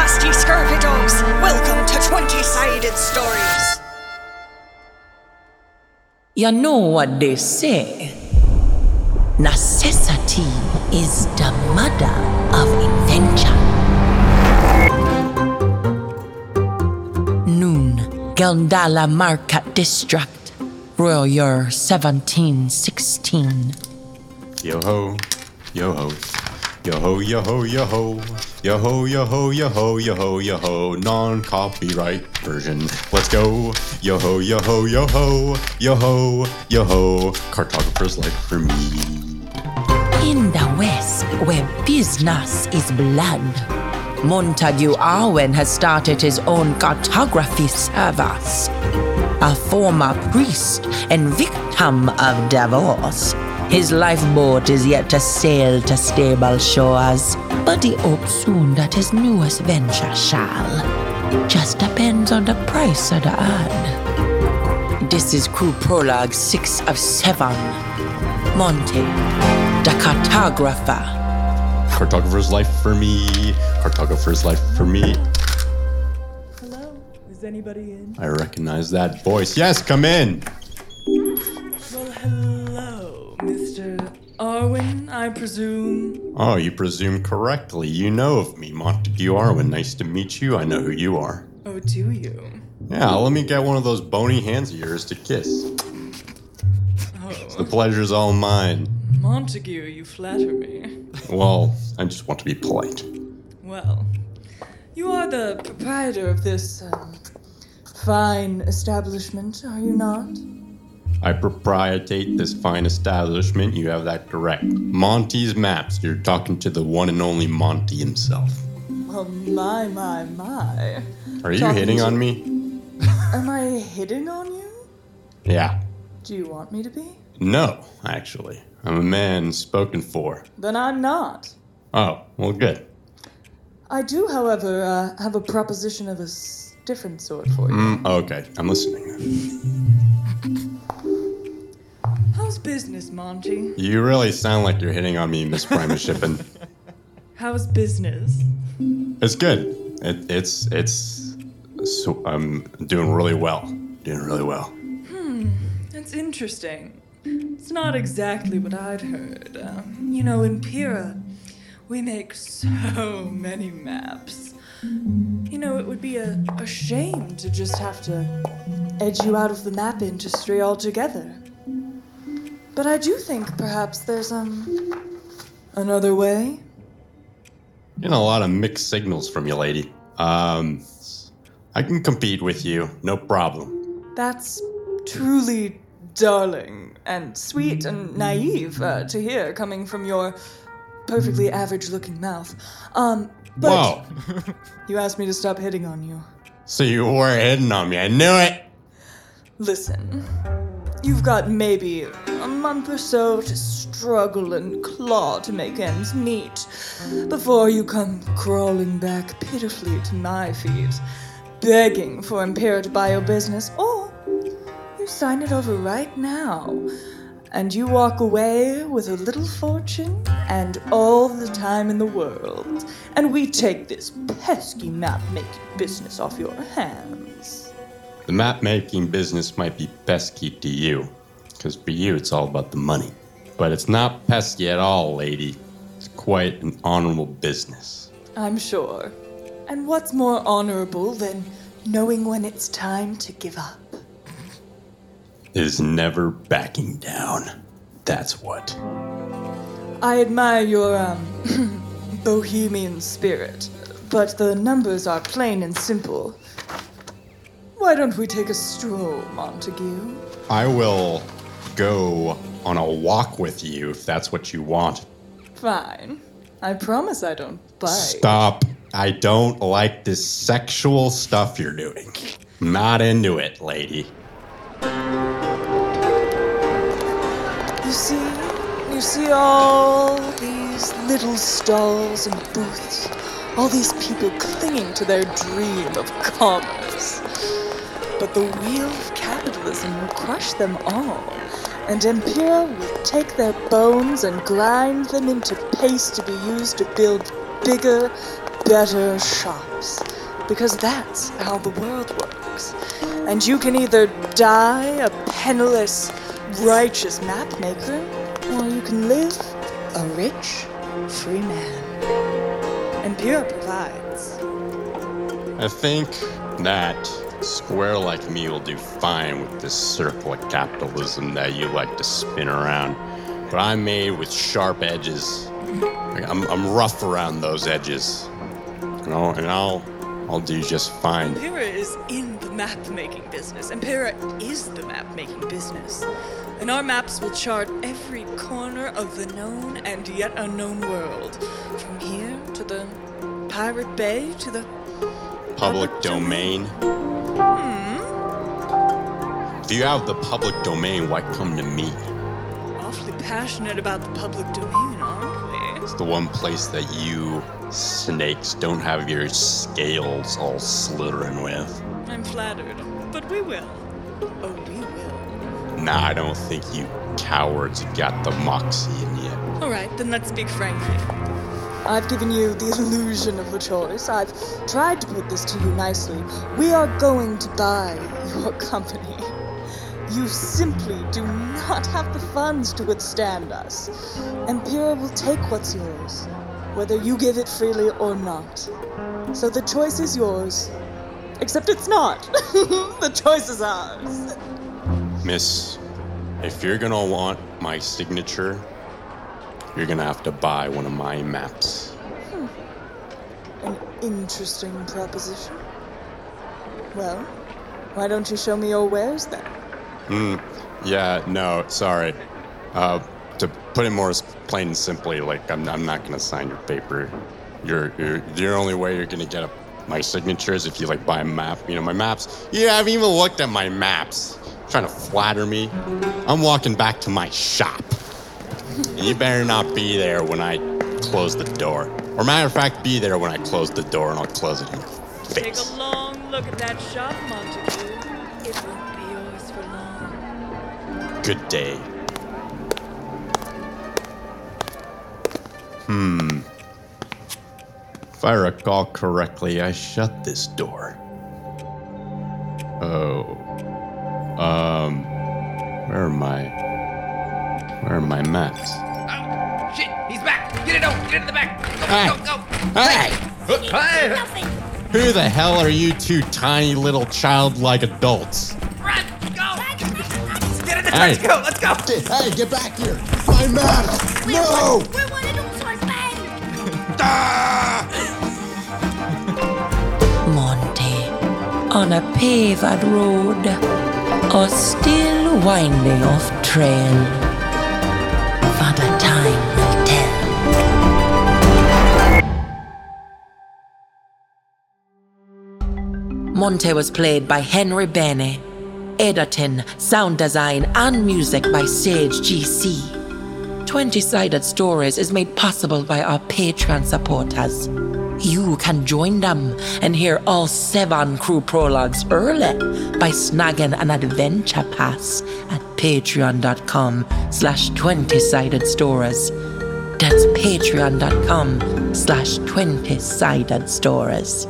fast, ye scurvy dogs! Welcome to 20 Sided Stories! You know what they say. Necessity is the mother of invention. Noon, Geldala Market District, Royal Year 1716. Yo ho, yo ho, Yo ho, yo ho, yo ho, yo ho, yo ho, yo ho, yo ho, yo ho, non copyright version. Let's go. Yo ho, yo ho, yo ho, yo ho, yo ho, cartographer's life for me. In the West, where business is blood. Montague Arwen has started his own cartography service. A former priest and victim of divorce his lifeboat is yet to sail to stable shores, but he hopes soon that his newest venture shall. Just depends on the price of the ad. This is crew prologue six of seven. Monte, the cartographer. Cartographer's life for me. Cartographer's life for me. Hello? Is anybody in? I recognize that voice. Yes, come in. Arwen, I presume. Oh, you presume correctly. You know of me, Montague Arwen. Nice to meet you. I know who you are. Oh, do you? Yeah, let me get one of those bony hands of yours to kiss. Oh. The pleasure's all mine. Montague, you flatter me. Well, I just want to be polite. Well, you are the proprietor of this um, fine establishment, are you not? I proprietate this fine establishment. You have that correct. Monty's Maps. You're talking to the one and only Monty himself. Well, my, my, my. Are you Talking hitting to- on me? Am I hitting on you? Yeah. Do you want me to be? No, actually. I'm a man spoken for. Then I'm not. Oh, well, good. I do, however, uh, have a proposition of a s- different sort for you. Mm, okay, I'm listening business, Monty? You really sound like you're hitting on me, Miss Primus. How's business? It's good. It, it's it's so I'm doing really well. Doing really well. Hmm, that's interesting. It's not exactly what I'd heard. Um, you know, in Pira, we make so many maps. You know, it would be a, a shame to just have to edge you out of the map industry altogether. But I do think perhaps there's, um, another way. Getting a lot of mixed signals from you, lady. Um, I can compete with you, no problem. That's truly darling and sweet and naive uh, to hear coming from your perfectly average looking mouth. Um, but Whoa! you asked me to stop hitting on you. so you were hitting on me. I knew it. Listen, you've got maybe a month or so to struggle and claw to make ends meet before you come crawling back pitifully to my feet, begging for buy your business, or you sign it over right now. And you walk away with a little fortune and all the time in the world. And we take this pesky map making business off your hands. The map making business might be pesky to you, because for you it's all about the money. But it's not pesky at all, lady. It's quite an honorable business. I'm sure. And what's more honorable than knowing when it's time to give up? Is never backing down. That's what. I admire your, um, bohemian spirit, but the numbers are plain and simple. Why don't we take a stroll, Montague? I will go on a walk with you if that's what you want. Fine. I promise I don't bite. Stop. I don't like this sexual stuff you're doing. Not into it, lady. You see, you see all these little stalls and booths, all these people clinging to their dream of commerce. But the wheel of capitalism will crush them all, and Impera will take their bones and grind them into paste to be used to build bigger, better shops. Because that's how the world works. And you can either die a penniless, righteous mapmaker, or you can live a rich, free man. Pure provides. I think that square like me will do fine with this circle of capitalism that you like to spin around. But I'm made with sharp edges. I'm, I'm rough around those edges. You know, and I'll I'll do just fine. Impera is in the map making business. Impera is the map making business. And our maps will chart every corner of the known and yet unknown world. From here to the Pirate Bay to the. Public domain. If you have the public domain, why come to me? Awfully passionate about the public domain, aren't we? It's the one place that you snakes don't have your scales all slithering with. I'm flattered, but we will. Oh, we will. Nah, I don't think you cowards got the moxie in you. Alright, then let's speak frankly. I've given you the illusion of a choice. I've tried to put this to you nicely. We are going to buy your company. You simply do not have the funds to withstand us. Impera will take what's yours, whether you give it freely or not. So the choice is yours. Except it's not. the choice is ours. Miss, if you're gonna want my signature, you're gonna have to buy one of my maps. Hmm. An interesting proposition. Well, why don't you show me your wares then? Yeah, no, sorry. Uh, to put it more plain and simply, like I'm, I'm not gonna sign your paper. You're, you're the only way you're gonna get a, my signature is if you like buy a map. You know my maps. Yeah, you haven't even looked at my maps. Trying to flatter me. I'm walking back to my shop. And you better not be there when I close the door. Or matter of fact, be there when I close the door, and I'll close it in your Take face. a long look at that shop, Montague. It won't be yours for long. Good day. Hmm. If I recall correctly, I shut this door. Oh. Um. Where are my. Where are my maps? Oh, shit, he's back. Get it out. Get into the back. Go, Hey. go, go. Hey! Hey, Who the hell are you two tiny little childlike adults? run, go. Get in the Hey. let's go. Let's go. Hey, get back here! My maps! No! We wanted all sorts bang! Ah. Monty, on a paved road, or still winding off trail. Monte was played by Henry Bene, editing, sound design, and music by Sage GC. 20 Sided Stories is made possible by our Patreon supporters. You can join them and hear all seven crew prologues early by snagging an adventure pass at patreon.com slash 20-sided stories. That's patreon.com slash 20-sided stories.